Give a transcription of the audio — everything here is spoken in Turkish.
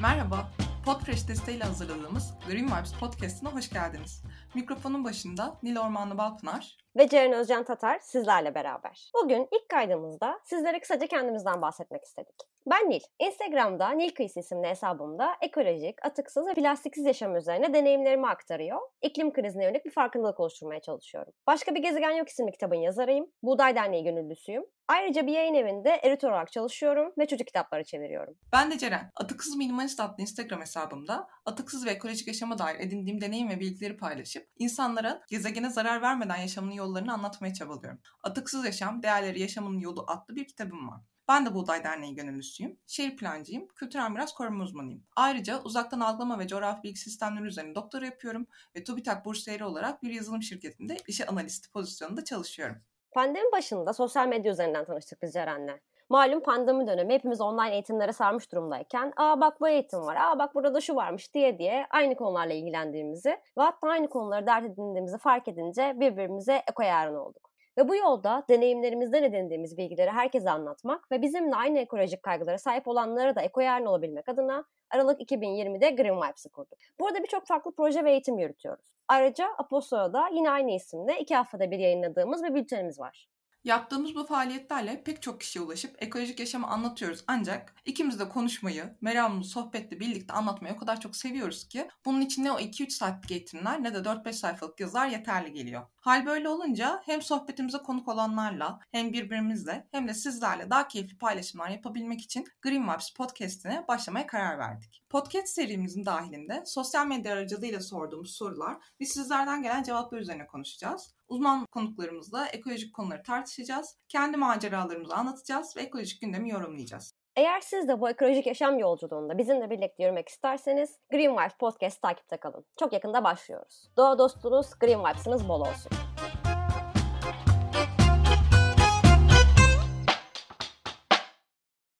Merhaba, Podfresh desteğiyle hazırladığımız Green Vibes Podcast'ına hoş geldiniz. Mikrofonun başında Nil Ormanlı Balpınar ve Ceren Özcan Tatar sizlerle beraber. Bugün ilk kaydımızda sizlere kısaca kendimizden bahsetmek istedik. Ben Nil. Instagram'da Nil Kıyısı isimli hesabımda ekolojik, atıksız ve plastiksiz yaşam üzerine deneyimlerimi aktarıyor. İklim krizine yönelik bir farkındalık oluşturmaya çalışıyorum. Başka bir Gezegen Yok isimli kitabın yazarıyım. Buğday Derneği gönüllüsüyüm. Ayrıca bir yayın evinde editör olarak çalışıyorum ve çocuk kitapları çeviriyorum. Ben de Ceren. Atıksız Minimalist adlı Instagram hesabımda atıksız ve ekolojik yaşama dair edindiğim deneyim ve bilgileri paylaşıp insanlara gezegene zarar vermeden yaşamını yollarını anlatmaya çabalıyorum. Atıksız Yaşam, Değerleri Yaşamının Yolu adlı bir kitabım var. Ben de Buğday Derneği gönüllüsüyüm. Şehir plancıyım. Kültürel miras koruma uzmanıyım. Ayrıca uzaktan algılama ve coğrafi bilgi sistemleri üzerine doktora yapıyorum ve TÜBİTAK bursiyeri olarak bir yazılım şirketinde işe analisti pozisyonunda çalışıyorum. Pandemi başında sosyal medya üzerinden tanıştık biz Ceren'le. Malum pandemi dönemi hepimiz online eğitimlere sarmış durumdayken aa bak bu eğitim var, aa bak burada da şu varmış diye diye aynı konularla ilgilendiğimizi ve hatta aynı konuları dert edindiğimizi fark edince birbirimize eko yarın olduk. Ve bu yolda deneyimlerimizden edindiğimiz bilgileri herkese anlatmak ve bizimle aynı ekolojik kaygılara sahip olanlara da eko yarın olabilmek adına Aralık 2020'de Green Vibes'ı kurduk. Burada birçok farklı proje ve eğitim yürütüyoruz. Ayrıca Apostola'da yine aynı isimle iki haftada bir yayınladığımız bir bültenimiz var. Yaptığımız bu faaliyetlerle pek çok kişiye ulaşıp ekolojik yaşamı anlatıyoruz ancak ikimiz de konuşmayı, meramlı sohbetle birlikte anlatmayı o kadar çok seviyoruz ki bunun için ne o 2-3 saatlik eğitimler ne de 4-5 sayfalık yazılar yeterli geliyor. Hal böyle olunca hem sohbetimize konuk olanlarla hem birbirimizle hem de sizlerle daha keyifli paylaşımlar yapabilmek için Green Vibes podcastine başlamaya karar verdik. Podcast serimizin dahilinde sosyal medya aracılığıyla sorduğumuz sorular ve sizlerden gelen cevaplar üzerine konuşacağız. Uzman konuklarımızla ekolojik konuları tartışacağız. Kendi maceralarımızı anlatacağız ve ekolojik gündemi yorumlayacağız. Eğer siz de bu ekolojik yaşam yolculuğunda bizimle birlikte yürümek isterseniz Green Vibes Podcast takipte kalın. Çok yakında başlıyoruz. Doğa dostunuz Green Vibes'ınız bol olsun.